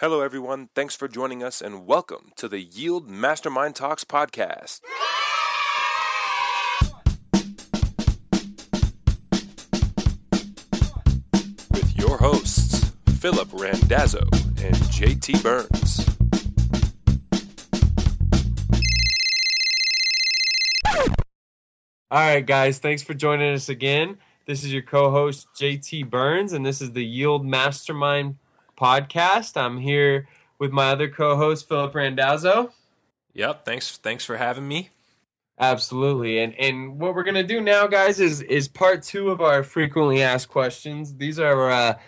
Hello, everyone. Thanks for joining us, and welcome to the Yield Mastermind Talks podcast. With your hosts, Philip Randazzo and JT Burns. All right, guys, thanks for joining us again. This is your co host, JT Burns, and this is the Yield Mastermind podcast. I'm here with my other co host, Philip Randazzo. Yep, thanks thanks for having me. Absolutely. And and what we're gonna do now, guys, is is part two of our frequently asked questions. These are uh,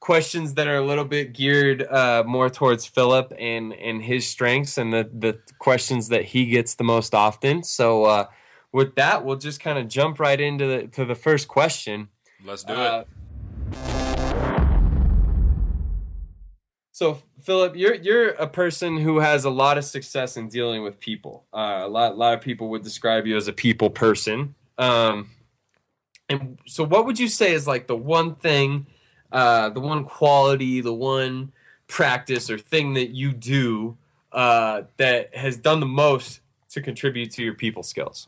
questions that are a little bit geared uh, more towards Philip and and his strengths and the the questions that he gets the most often. So uh, with that, we'll just kind of jump right into the to the first question. Let's do Uh, it. So, Philip, you're you're a person who has a lot of success in dealing with people. Uh, a lot lot of people would describe you as a people person. Um, and so, what would you say is like the one thing, uh, the one quality, the one practice or thing that you do uh, that has done the most to contribute to your people skills?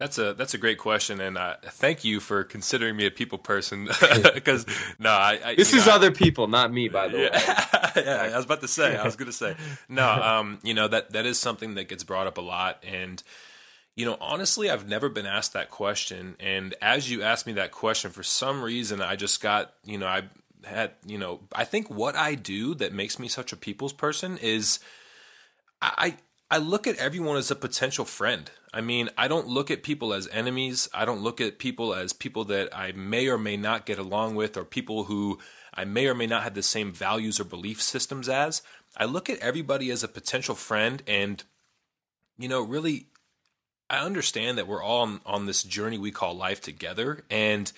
That's a that's a great question, and uh, thank you for considering me a people person. Because no, I, I This is know, other people, not me, by the way. yeah, yeah, I was about to say. I was going to say no. Um, you know that that is something that gets brought up a lot, and you know, honestly, I've never been asked that question. And as you asked me that question, for some reason, I just got you know, I had you know, I think what I do that makes me such a people's person is I I look at everyone as a potential friend. I mean, I don't look at people as enemies. I don't look at people as people that I may or may not get along with or people who I may or may not have the same values or belief systems as. I look at everybody as a potential friend and you know, really I understand that we're all on, on this journey we call life together and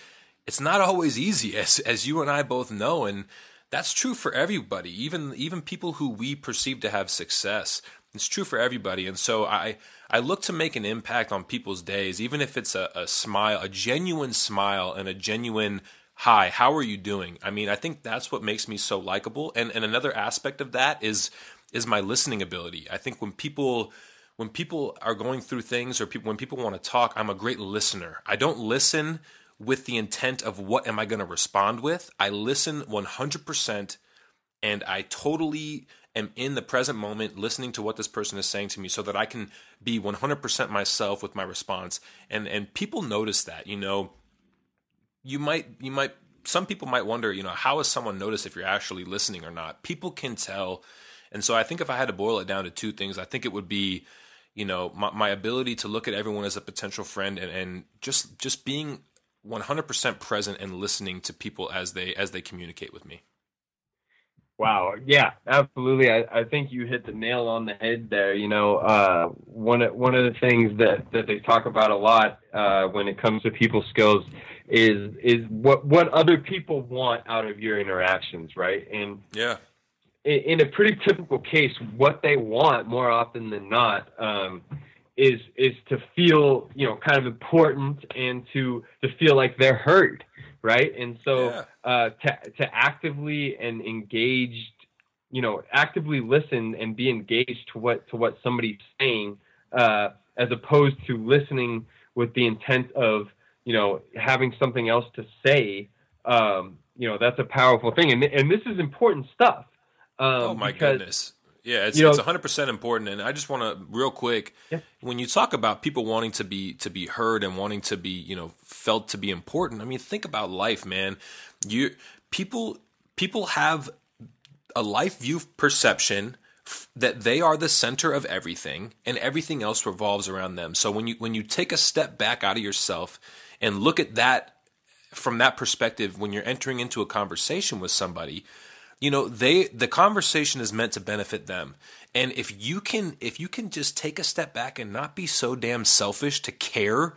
it's not always easy as as you and I both know and that's true for everybody even even people who we perceive to have success it's true for everybody and so i i look to make an impact on people's days even if it's a, a smile a genuine smile and a genuine hi how are you doing? I mean i think that's what makes me so likable and and another aspect of that is is my listening ability. I think when people when people are going through things or people when people want to talk i'm a great listener. I don't listen with the intent of what am i going to respond with. I listen 100% and i totally am in the present moment listening to what this person is saying to me so that i can be 100% myself with my response. And and people notice that you know. You might you might some people might wonder you know how is someone notice if you're actually listening or not? People can tell. And so i think if i had to boil it down to two things i think it would be you know my, my ability to look at everyone as a potential friend and, and just just being 100% present and listening to people as they as they communicate with me Wow. Yeah, absolutely. I, I think you hit the nail on the head there. You know, uh, one of, one of the things that, that they talk about a lot uh, when it comes to people skills is is what what other people want out of your interactions, right? And yeah in, in a pretty typical case, what they want more often than not um, is is to feel you know kind of important and to to feel like they're heard, right? And so Yeah. Uh, to to actively and engaged, you know, actively listen and be engaged to what to what somebody's saying, uh, as opposed to listening with the intent of you know having something else to say. Um, you know, that's a powerful thing, and and this is important stuff. Um, oh my because- goodness yeah it's you know- it's 100% important and i just want to real quick Yeah. when you talk about people wanting to be to be heard and wanting to be you know felt to be important i mean think about life man you people people have a life view perception that they are the center of everything and everything else revolves around them. So when you when you take a step back out of yourself and look at that from that perspective when you're entering into a conversation with somebody you know they the conversation is meant to benefit them. And if you can if you can just take a step back and not be so damn selfish to care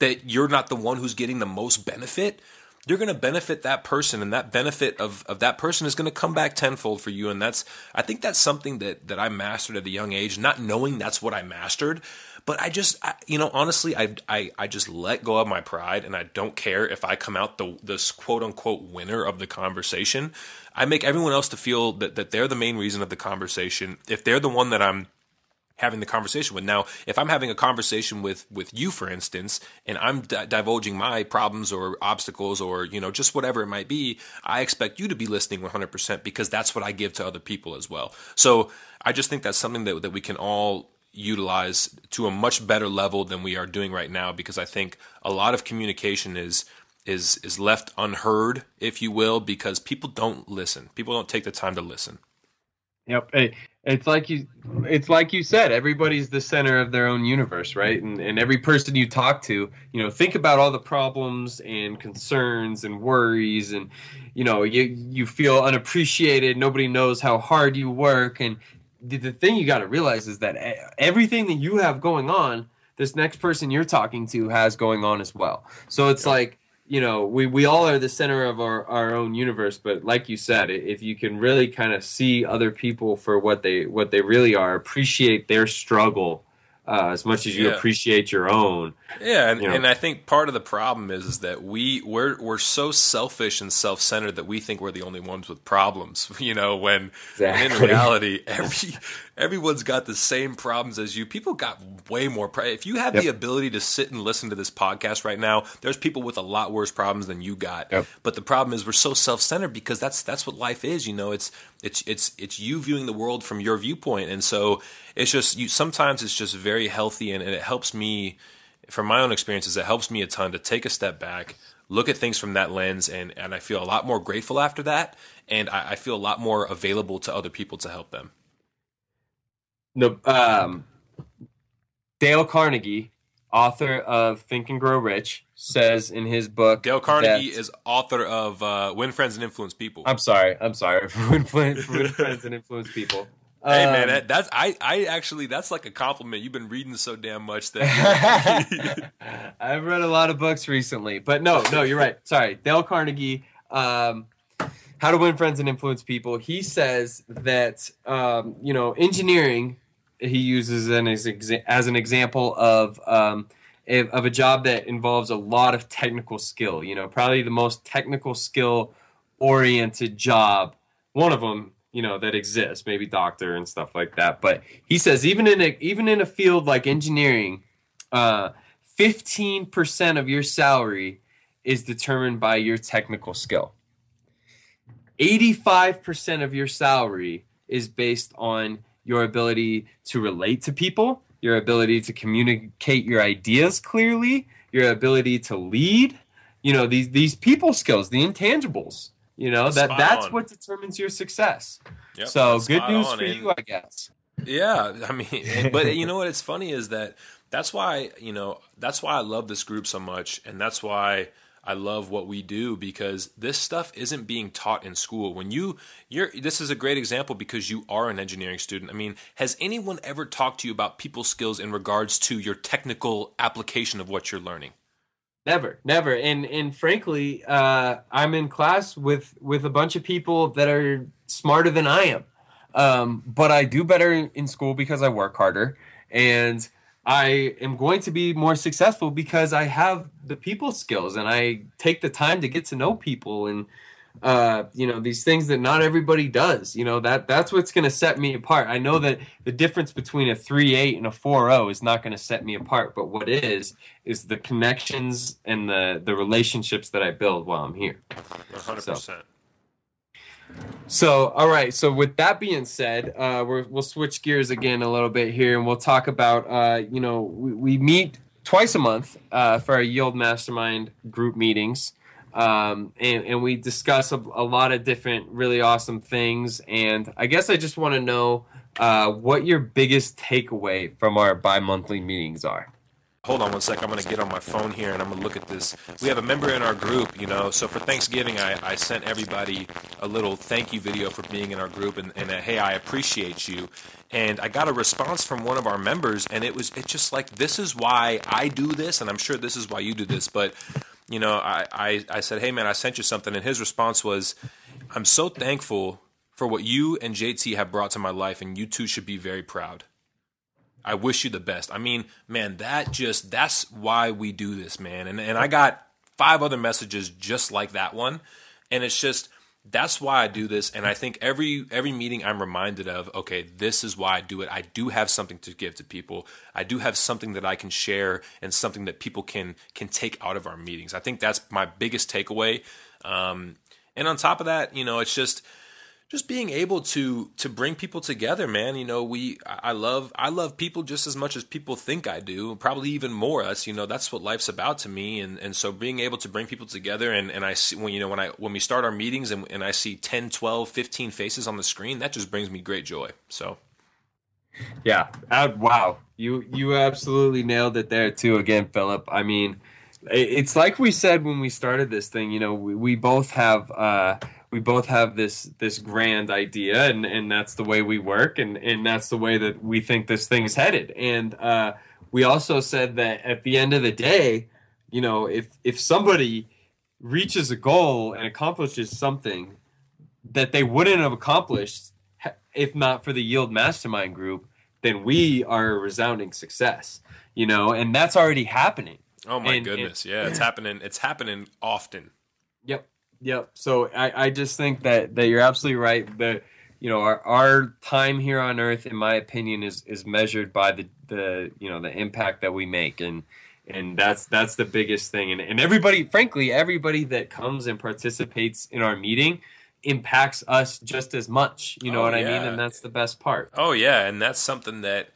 that you're not the one who's getting the most benefit you're going to benefit that person and that benefit of, of that person is going to come back tenfold for you and that's i think that's something that that i mastered at a young age not knowing that's what i mastered But I just, I, you know, honestly, I, I, I just let go of my pride, and I don't care if I come out the this quote unquote winner of the conversation. I make everyone else to feel that that they're the main reason of the conversation. If they're the one that I'm having the conversation with. Now, if I'm having a conversation with with you, for instance, and I'm d- divulging my problems or obstacles or you know just whatever it might be, I expect you to be listening 100% because that's what I give to other people as well. So I just think that's something that that we can all utilize to a much better level than we are doing right now because I think a lot of communication is is is left unheard if you will because people don't listen. People don't take the time to listen. Yep. It's like you it's like you said everybody's the center of their own universe right? And, and every person you talk to you know think about all the problems and concerns and worries and you know you you feel unappreciated. Nobody knows how hard you work. And the, the thing you got to realize is that everything that you have going on this next person you're talking to has going on as well. So it's like you know we, we all are the center of our, our own universe but like you said if you can really kind of see other people for what they what they really are appreciate their struggle uh, as much as you yeah. appreciate your own. Yeah, and, you know. and I think part of the problem is, is that we we're we're so selfish and self centered that we think we're the only ones with problems. You know, when, exactly. in reality, every everyone's got the same problems as you. People got way more. Pro- if you have yep. the ability to sit and listen to this podcast right now, there's people with a lot worse problems than you got. Yep. But the problem is we're so self centered because that's that's what life is. You know, it's it's it's it's you viewing the world from your viewpoint, and so it's just you. Sometimes it's just very healthy, and, and it helps me. From my own experiences, it helps me a ton to take a step back, look at things from that lens, and and I feel a lot more grateful after that, and I, I feel a lot more available to other people to help them. No, um, Dale Carnegie, author of Think and Grow Rich, says in his book. Dale Carnegie that, is author of uh, Win Friends and Influence People. I'm sorry. I'm sorry. Win, Friends, and Influence People. Hey um, man, that, that's I I actually that's like a compliment. You've been reading so damn much that I've read a lot of books recently, but no, no, you're right. Sorry, Dale Carnegie. Um, how to Win Friends and Influence People. He says that um, you know engineering he uses an as, as an example of um, of a job that involves a lot of technical skill. You know, probably the most technical skill oriented job. One of them, you know, that exists. Maybe doctor and stuff like that. But he says even in a even in a field like engineering, uh, fifteen percent of your salary is determined by your technical skill. 85% of your salary is based on your ability to relate to people, your ability to communicate your ideas clearly, your ability to lead, you know, these these people skills, the intangibles. You know, that that's on. what determines your success. Yep, so good news on. for and, you, I guess. Yeah, I mean, but you know what? It's funny is that that's why you know that's why I love this group so much, and that's why I love what we do because this stuff isn't being taught in school. When you you're this is a great example because you are an engineering student. I mean, has anyone ever talked to you about people skills in regards to your technical application of what you're learning? Never, never. And and frankly, uh, I'm in class with with a bunch of people that are smarter than I am. Um, but I do better in school because I work harder and I am going to be more successful because I have the people skills and I take the time to get to know people and uh, you know these things that not everybody does. You know that that's what's going to set me apart. I know that the difference between a three eight and a four zero is not going to set me apart, but what is is the connections and the the relationships that I build while I'm here. One hundred percent. So, all right. So, with that being said, uh, we will switch gears again a little bit here, and we'll talk about. Uh, you know, we, we, meet twice a month uh, for our Yield Mastermind group meetings, um, and, and, we discuss a, a, lot of different really awesome things. And I guess I just want to know uh, what your biggest takeaway from our bi-monthly meetings are. Hold on one sec. I'm going to get on my phone here and I'm going to look at this. We have a member in our group, you know. So for Thanksgiving, I, I sent everybody a little thank you video for being in our group and, and a, hey, I appreciate you. And I got a response from one of our members, and it was it's just like this is why I do this, and I'm sure this is why you do this. But you know, I, I, I said, hey man, I sent you something, and his response was, I'm so thankful for what you and JT have brought to my life, and you two should be very proud. I wish you the best. I mean, man, that just that's why we do this, man. And and I got five other messages just like that one. And it's just that's why I do this. And I think every every meeting I'm reminded of, okay, this is why I do it. I do have something to give to people. I do have something that I can share and something that people can can take out of our meetings. I think that's my biggest takeaway. Um, and on top of that, you know, it's just just being able to to bring people together man. You know we i love i love people just as much as people think i do probably even more that's you know that's what life's about to me. And and so being able to bring people together and and i see when you know when i when we start our meetings and, and i see 10 12 15 faces on the screen that just brings me great joy. So. Yeah. Uh, wow. You you absolutely nailed it there too again philip. I mean it's like we said when we started this thing you know we, we both have uh we both have this this grand idea and and that's the way we work and and that's the way that we think this thing is headed. And uh, we also said that at the end of the day you know if if somebody reaches a goal and accomplishes something that they wouldn't have accomplished if not for the yield mastermind group then we are a resounding success you know and that's already happening. Oh my and, goodness. And, yeah it's happening it's happening often. Yep Yep. So I, I just think that, that you're absolutely right. That you know our, our time here on Earth, in my opinion, is is measured by the the you know the impact that we make, and and that's that's the biggest thing. And and everybody, frankly, everybody that comes and participates in our meeting impacts us just as much. You know oh, what yeah. I mean? And that's the best part. Oh yeah, and that's something that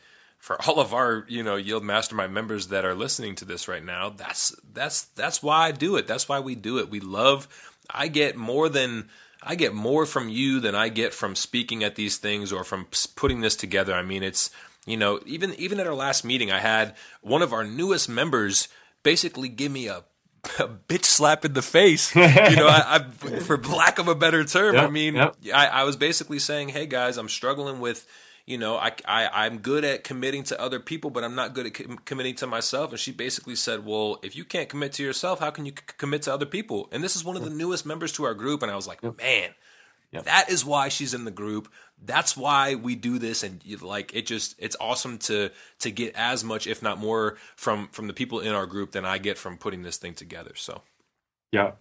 for all of our you know yield mastermind members that are listening to this right now that's that's that's why i do it that's why we do it we love I get more than I get more from you than I get from speaking at these things or from putting this together. I mean, it's you know, even even at our last meeting, I had one of our newest members basically give me a, a bitch slap in the face. you know, I, I, for lack of a better term, yep, I mean, yep. I, I was basically saying, "Hey guys, I'm struggling with." You know, I, I I'm good at committing to other people, but I'm not good at com- committing to myself. And she basically said, "Well, if you can't commit to yourself, how can you c- commit to other people?" And this is one of the newest members to our group, and I was like, "Man, yep. that is why she's in the group. That's why we do this." And like, it just it's awesome to to get as much, if not more, from from the people in our group than I get from putting this thing together. So, yeah,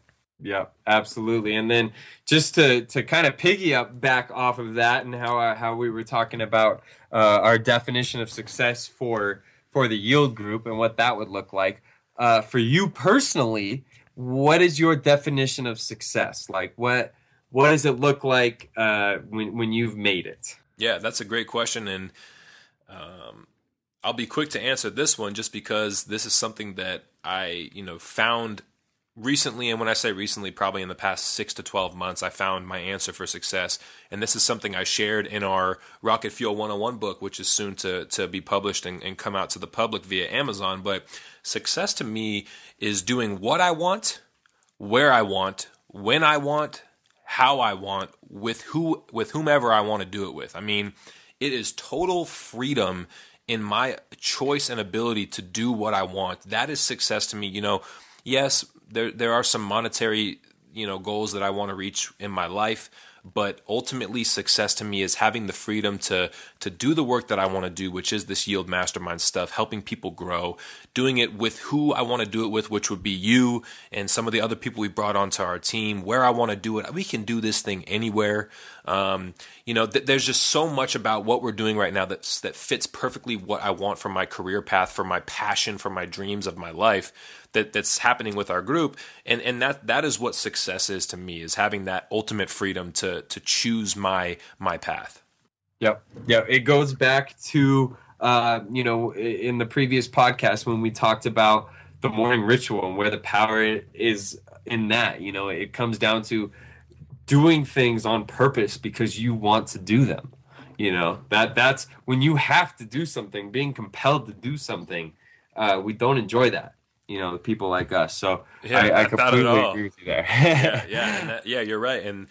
yeah, absolutely. And then just to to kind of piggy up back off of that and how uh, how we were talking about uh, our definition of success for for the yield group and what that would look like uh, for you personally. What is your definition of success? Like what what does it look like uh, when when you've made it? Yeah, that's a great question, and um, I'll be quick to answer this one just because this is something that I you know found recently, and when I say recently, probably in the past six to 12 months, I found my answer for success. And this is something I shared in our Rocket Fuel 101 book, which is soon to, to be published and, and come out to the public via Amazon. But success to me is doing what I want, where I want, when I want, how I want, with who with whomever I want to do it with. I mean, it is total freedom in my choice and ability to do what I want. That is success to me. You know, yes, there there are some monetary you know goals that I want to reach in my life but ultimately success to me is having the freedom to to do the work that I want to do which is this yield mastermind stuff helping people grow doing it with who I want to do it with which would be you and some of the other people we brought onto our team where I want to do it. We can do this thing anywhere um, you know th- there's just so much about what we're doing right now that that fits perfectly what I want for my career path for my passion for my dreams of my life that that's happening with our group. And and that that is what success is to me is having that ultimate freedom to to choose my my path. Yep. Yeah it goes back to uh, you know in the previous podcast when we talked about the morning ritual and where the power is in that you know it comes down to doing things on purpose because you want to do them you know that that's when you have to do something being compelled to do something uh, we don't enjoy that you know people like us. So yeah, I, I completely agree with you there. yeah, yeah, that, yeah. You're right. And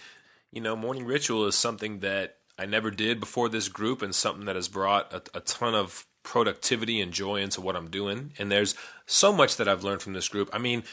you know, morning ritual is something that I never did before this group, and something that has brought a, a ton of productivity and joy into what I'm doing. And there's so much that I've learned from this group. I mean,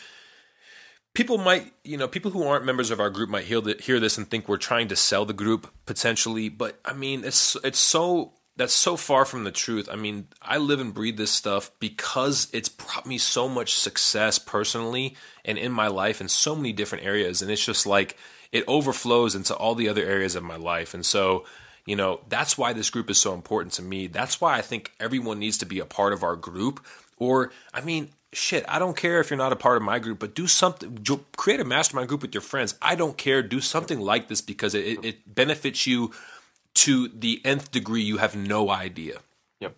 people might, you know, people who aren't members of our group might hear, hear this and think we're trying to sell the group potentially, but I mean, it's it's so that's so far from the truth. I mean, I live and breathe this stuff because it's brought me so much success personally and in my life in so many different areas. And it's just like it overflows into all the other areas of my life. And so, you know, that's why this group is so important to me. That's why I think everyone needs to be a part of our group. Or, I mean, shit, I don't care if you're not a part of my group, but do something, create a mastermind group with your friends. I don't care. Do something like this because it, it benefits you to the nth degree you have no idea. Yep.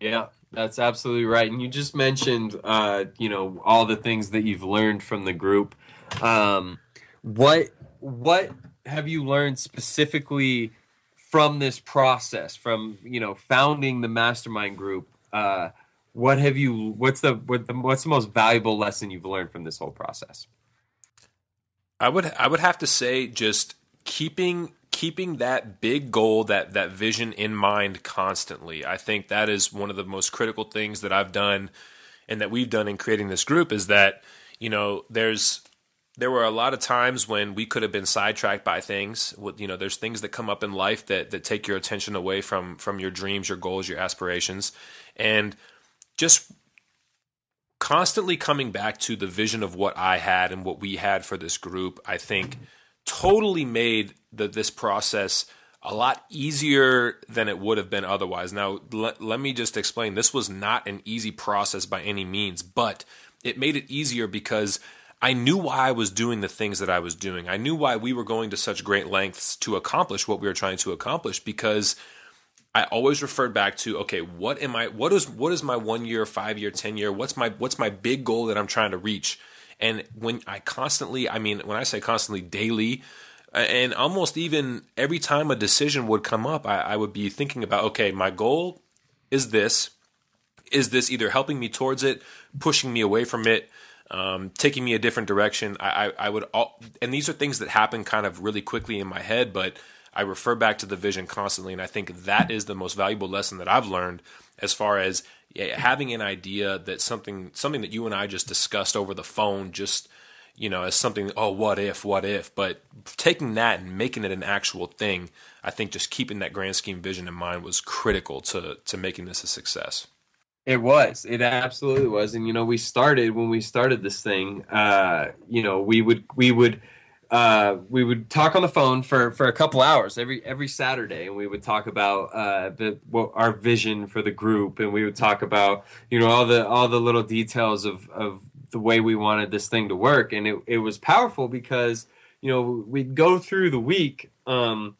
Yeah, that's absolutely right. And you just mentioned, uh, you know, all the things that you've learned from the group. Um, what what have you learned specifically from this process, from you know, founding the mastermind group? Uh, what have you? What's the, what the what's the most valuable lesson you've learned from this whole process? I would I would have to say just keeping keeping that big goal, that that vision in mind constantly. I think that is one of the most critical things that I've done and that we've done in creating this group is that, you know, there's there were a lot of times when we could have been sidetracked by things. You know, there's things that come up in life that that take your attention away from from your dreams, your goals, your aspirations, and just constantly coming back to the vision of what I had and what we had for this group. I think totally made the, this process a lot easier than it would have been otherwise. Now, let, let me just explain this was not an easy process by any means, but it made it easier because I knew why I was doing the things that I was doing. I knew why we were going to such great lengths to accomplish what we were trying to accomplish because I always referred back to okay, what am I what is what is my 1 year, 5 year, 10 year, what's my what's my big goal that I'm trying to reach? And when I constantly, I mean, when I say constantly, daily, and almost even every time a decision would come up, I, I would be thinking about, okay, my goal is this. Is this either helping me towards it, pushing me away from it, um, taking me a different direction? I, I, I would, all, and these are things that happen kind of really quickly in my head, but I refer back to the vision constantly, and I think that is the most valuable lesson that I've learned as far as having an idea that something something that you and I just discussed over the phone just you know as something oh what if what if but taking that and making it an actual thing I think just keeping that grand scheme vision in mind was critical to to making this a success. It was. It absolutely was. And you know, we started when we started this thing. Uh, you know, we would we would uh, we would talk on the phone for, for a couple hours every every Saturday, and we would talk about uh, the what, our vision for the group, and we would talk about you know all the all the little details of of the way we wanted this thing to work, and it it was powerful because you know we'd go through the week, um,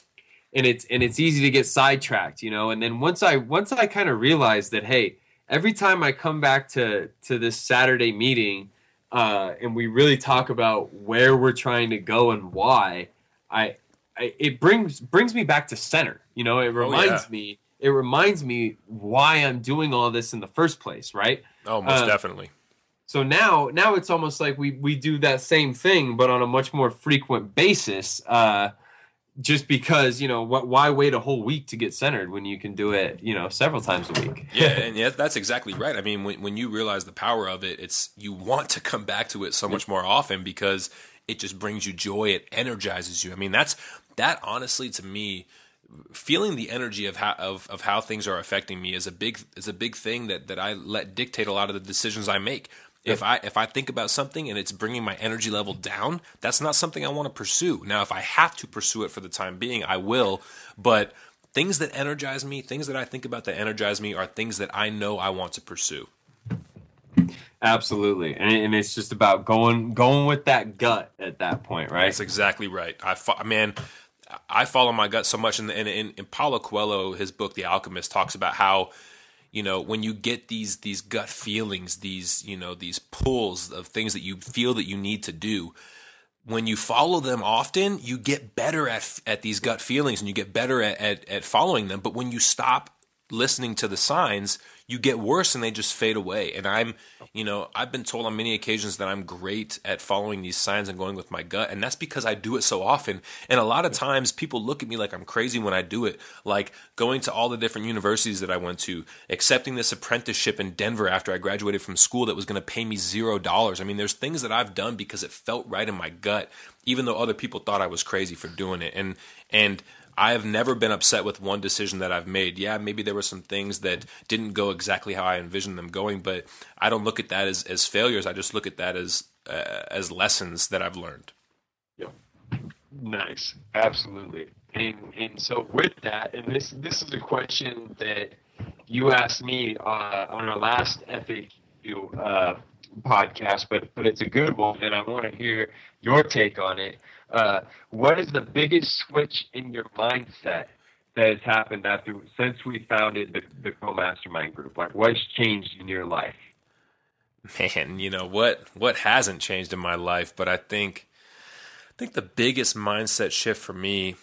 and it's and it's easy to get sidetracked, you know, and then once I once I kind of realized that hey, every time I come back to to this Saturday meeting uh, and we really talk about where we're trying to go and why, I, I it brings brings me back to center. You know, it reminds oh, yeah. me it reminds me why I'm doing all this in the first place, right? Oh, most uh, definitely. So now, now it's almost like we we do that same thing, but on a much more frequent basis. Uh, just because you know why wait a whole week to get centered when you can do it you know several times a week? Yeah and yeah that's exactly right. I mean when, when you realize the power of it it's you want to come back to it so much more often because it just brings you joy it energizes you. I mean that's that honestly to me feeling the energy of how of, of how things are affecting me is a big is a big thing that that I let dictate a lot of the decisions I make. If I if I think about something and it's bringing my energy level down, that's not something I want to pursue. Now, if I have to pursue it for the time being, I will. But things that energize me, things that I think about that energize me, are things that I know I want to pursue. Absolutely, and, and it's just about going going with that gut at that point, right? That's exactly right. I man, I follow my gut so much. And in, in, in Paulo Coelho, his book The Alchemist talks about how you know when you get these these gut feelings these you know these pulls of things that you feel that you need to do when you follow them often you get better at at these gut feelings and you get better at, at, at following them. But when you stop listening to the signs you get worse and they just fade away. And I'm, oh. you know, I've been told on many occasions that I'm great at following these signs and going with my gut. And that's because I do it so often. And a lot of times people look at me like I'm crazy when I do it, like going to all the different universities that I went to, accepting this apprenticeship in Denver after I graduated from school that was going to pay me zero dollars. I mean, there's things that I've done because it felt right in my gut, even though other people thought I was crazy for doing it. And, and, I have never been upset with one decision that I've made. Yeah, maybe there were some things that didn't go exactly how I envisioned them going, but I don't look at that as, as failures. I just look at that as uh, as lessons that I've learned. Yeah. Nice. Absolutely. And and so with that, and this this is a question that you asked me uh, on our last FAQ uh, podcast, but but it's a good one, and I want to hear your take on it. Uh, what is the biggest switch in your mindset that has happened after since we founded the, the co-mastermind group? Like, what's changed in your life? Man, you know what what hasn't changed in my life, but I think I think the biggest mindset shift for me.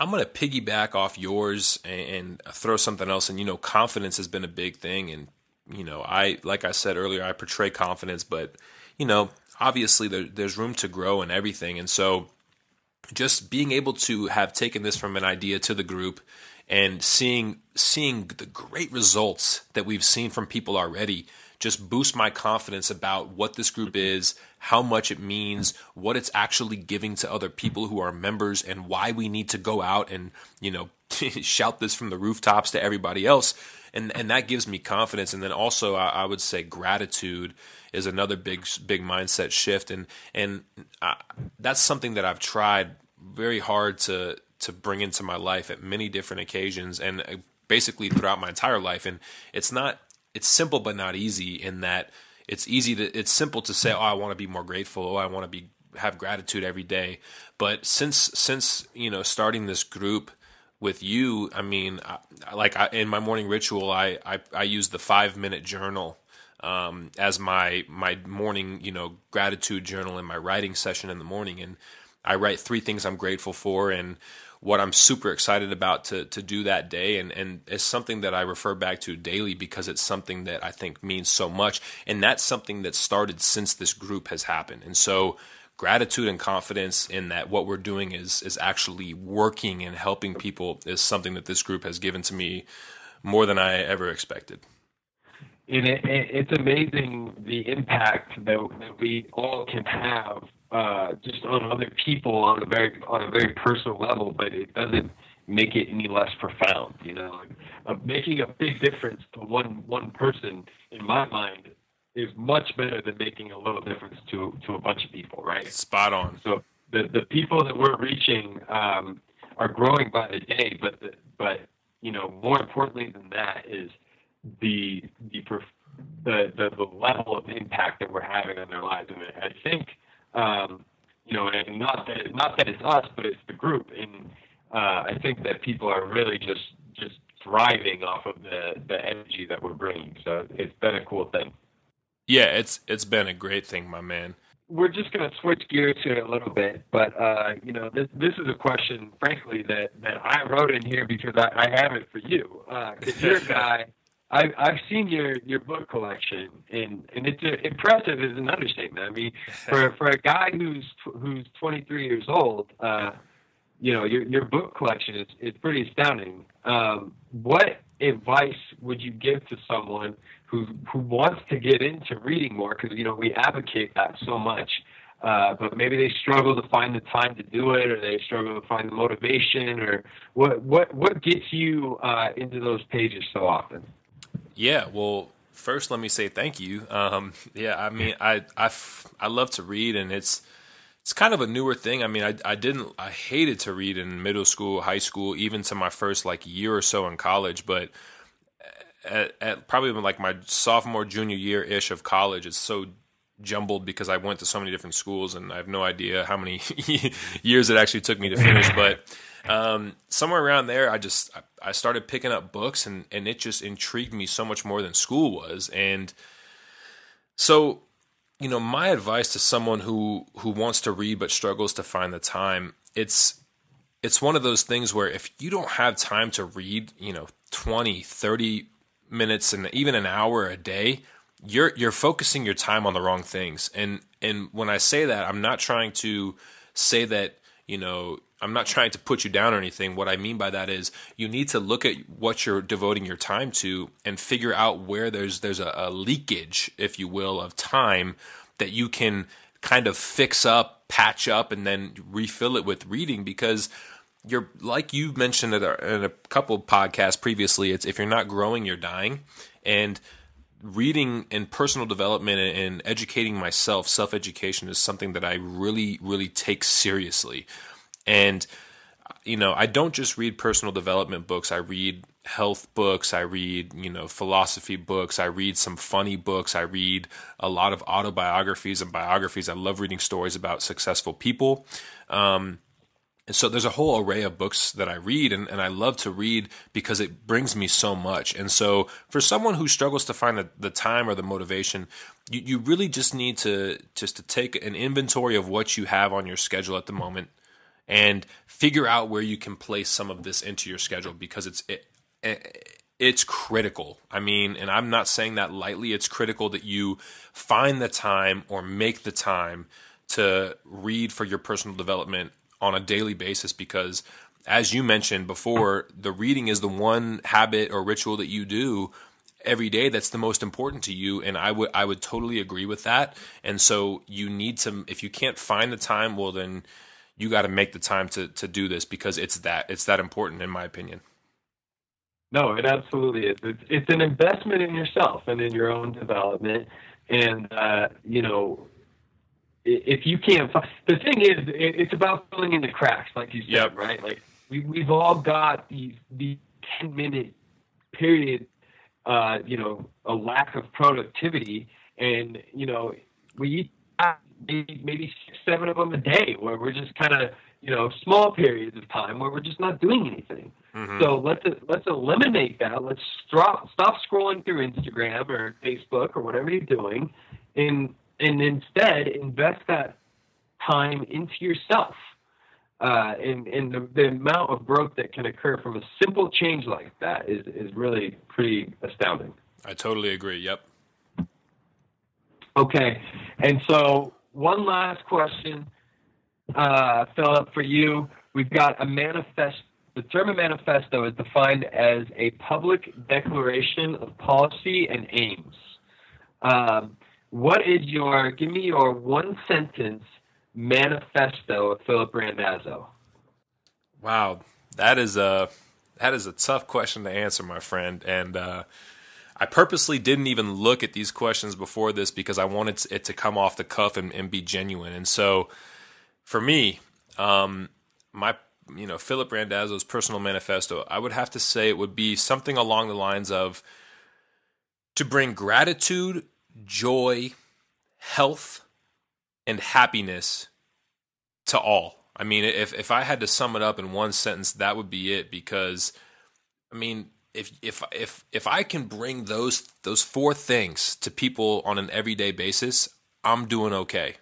I'm going to piggyback off yours and, and throw something else. And you know, confidence has been a big thing, and you know, I like I said earlier, I portray confidence, but you know, obviously there, there's room to grow and everything, and so just being able to have taken this from an idea to the group and seeing seeing the great results that we've seen from people already just boost my confidence about what this group is, how much it means, what it's actually giving to other people who are members and why we need to go out and, you know, shout this from the rooftops to everybody else and and that gives me confidence. And then also, I, I would say gratitude is another big big mindset shift, and and I, that's something that I've tried very hard to to bring into my life at many different occasions, and uh, basically throughout my entire life. And it's not it's simple but not easy in that it's easy to it's simple to say oh i want to be more grateful. Oh i want to be have gratitude every day. But since since you know starting this group with you, I mean, I, like I, in my morning ritual, I, I, I use the five minute journal um, as my my morning, you know, gratitude journal in my writing session in the morning, and I write three things I'm grateful for. And what I'm super excited about to to do that day, and and it's something that I refer back to daily because it's something that I think means so much, and that's something that started since this group has happened, and so gratitude and confidence in that what we're doing is is actually working and helping people is something that this group has given to me more than I ever expected. And it, it, it's amazing the impact that, that we all can have uh, just on other people on a very on a very personal level, but it doesn't make it any less profound. You know, uh, making a big difference to one one person in my mind is much better than making a little difference to to a bunch of people, right? Spot on. So the the people that we're reaching um, are growing by the day, but the, but you know more importantly than that is the the the the, the level of impact that we're having on their lives, and I think um, you know, and not that not that it's us, but it's the group, and uh, I think that people are really just just thriving off of the the energy that we're bringing. So it's been a cool thing. Yeah, it's it's been a great thing, my man. We're just going to switch gears here a little bit, but uh, you know, this this is a question, frankly, that, that I wrote in here because I, I have it for you. Uh, you're a guy, I've I've seen your your book collection, and and it's a, impressive is an understatement. I mean, for for a guy who's who's 23 years old, uh, you know, your your book collection is is pretty astounding. Um, what advice would you give to someone who who wants to get into reading more because you know we advocate that so much uh, but maybe they struggle to find the time to do it or they struggle to find the motivation or what what what gets you uh, into those pages so often yeah well first let me say thank you um, yeah i mean I, I i love to read and it's it's kind of a newer thing. I mean, I, I didn't, I hated to read in middle school, high school, even to my first like year or so in college. But at, at probably like my sophomore, junior year ish of college, it's so jumbled because I went to so many different schools and I have no idea how many years it actually took me to finish. But um, somewhere around there, I just I started picking up books and and it just intrigued me so much more than school was. And so, you know, my advice to someone who who wants to read but struggles to find the time, it's it's one of those things where if you don't have time to read, you know, 20, 30 minutes and even an hour a day, you're you're focusing your time on the wrong things. And and when I say that, I'm not trying to say that, you know, I'm not trying to put you down or anything. What I mean by that is you need to look at what you're devoting your time to and figure out where there's there's a, a leakage, if you will, of time that you can kind of fix up, patch up, and then refill it with reading because you're like you mentioned in a, in a couple podcasts previously. It's if you're not growing, you're dying, and reading and personal development and educating myself, self education is something that I really, really take seriously. And, you know, I don't just read personal development books, I read health books, I read, you know, philosophy books, I read some funny books, I read a lot of autobiographies and biographies. I love reading stories about successful people. Um, and so there's a whole array of books that I read and, and I love to read because it brings me so much. And so for someone who struggles to find the, the time or the motivation, you, you really just need to just to take an inventory of what you have on your schedule at the moment and figure out where you can place some of this into your schedule because it's it, it it's critical. I mean, and I'm not saying that lightly. It's critical that you find the time or make the time to read for your personal development on a daily basis because as you mentioned before the reading is the one habit or ritual that you do every day that's the most important to you and I would I would totally agree with that and so you need to if you can't find the time well then you got to make the time to to do this because it's that it's that important in my opinion no it absolutely is it's, it's an investment in yourself and in your own development and uh, you know if you can't, the thing is, it's about filling in the cracks, like you said, yep. right? Like we we've all got these these ten minute period, uh, you know, a lack of productivity, and you know, we maybe maybe six, seven of them a day where we're just kind of you know small periods of time where we're just not doing anything. Mm-hmm. So let's let's eliminate that. Let's stop stop scrolling through Instagram or Facebook or whatever you're doing, and and instead invest that time into yourself. Uh, and and the, the, amount of growth that can occur from a simple change like that is, is really pretty astounding. I totally agree. Yep. Okay. And so, one last question, uh, Philip, for you. We've got a manifest. The term manifesto is defined as a public declaration of policy and aims. Um, what is your, give me your one sentence manifesto of Philip Randazzo? Wow, that is a that is a tough question to answer, my friend. And uh, I purposely didn't even look at these questions before this because I wanted it to come off the cuff and, and be genuine. And so, for me, um, my you know Philip Randazzo's personal manifesto, I would have to say it would be something along the lines of to bring gratitude joy, health, and happiness to all. I mean, if if I had to sum it up in one sentence, that would be it. Because, I mean, if if if if I can bring those those four things to people on an everyday basis, I'm doing okay.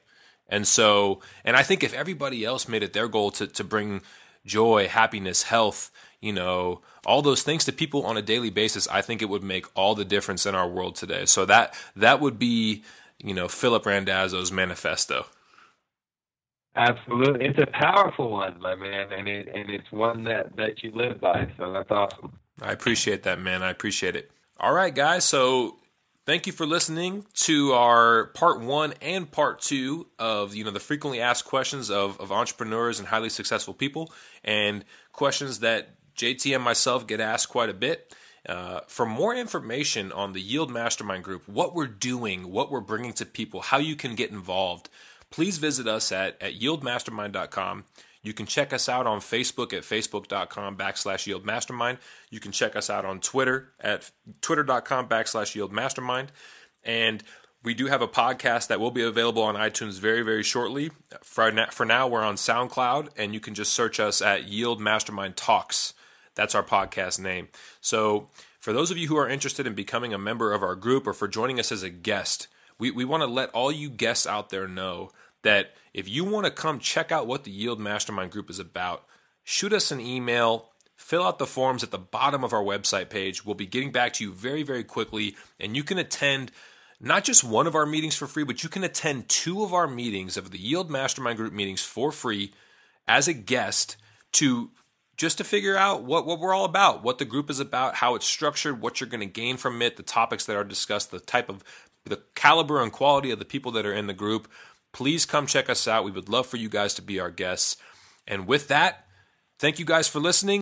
And so, and I think if everybody else made it their goal to to bring joy, happiness, health, you know, all those things to people on a daily basis, I think it would make all the difference in our world today. So that that would be, you know, Philip Randazzo's manifesto. Absolutely, it's a powerful one, my man, and it and it's one that that you live by. So that's awesome. I appreciate that, man. I appreciate it. All right, guys. So thank you for listening to our part one and part two of you know the frequently asked questions of, of entrepreneurs and highly successful people and questions that JT and myself get asked quite a bit. Uh, for more information on the Yield Mastermind Group, what we're doing, what we're bringing to people, how you can get involved, please visit us at, at yieldmastermind.com. You can check us out on Facebook at facebook.com backslash yieldmastermind. You can check us out on Twitter at twitter.com backslash yieldmastermind. And we do have a podcast that will be available on iTunes very, very shortly. For now, we're on SoundCloud, and you can just search us at Yield Mastermind Talks. That's our podcast name. So, for those of you who are interested in becoming a member of our group or for joining us as a guest, we, we want to let all you guests out there know that if you want to come check out what the Yield Mastermind group is about, shoot us an email, fill out the forms at the bottom of our website page. We'll be getting back to you very, very quickly, and you can attend not just one of our meetings for free, but you can attend two of our meetings of the Yield Mastermind group meetings for free as a guest to just to figure out what, what we're all about, what the group is about, how it's structured, what you're going to gain from it, the topics that are discussed, the type of the caliber and quality of the people that are in the group. Please come check us out. We would love for you guys to be our guests. And with that, Thank you guys for listening.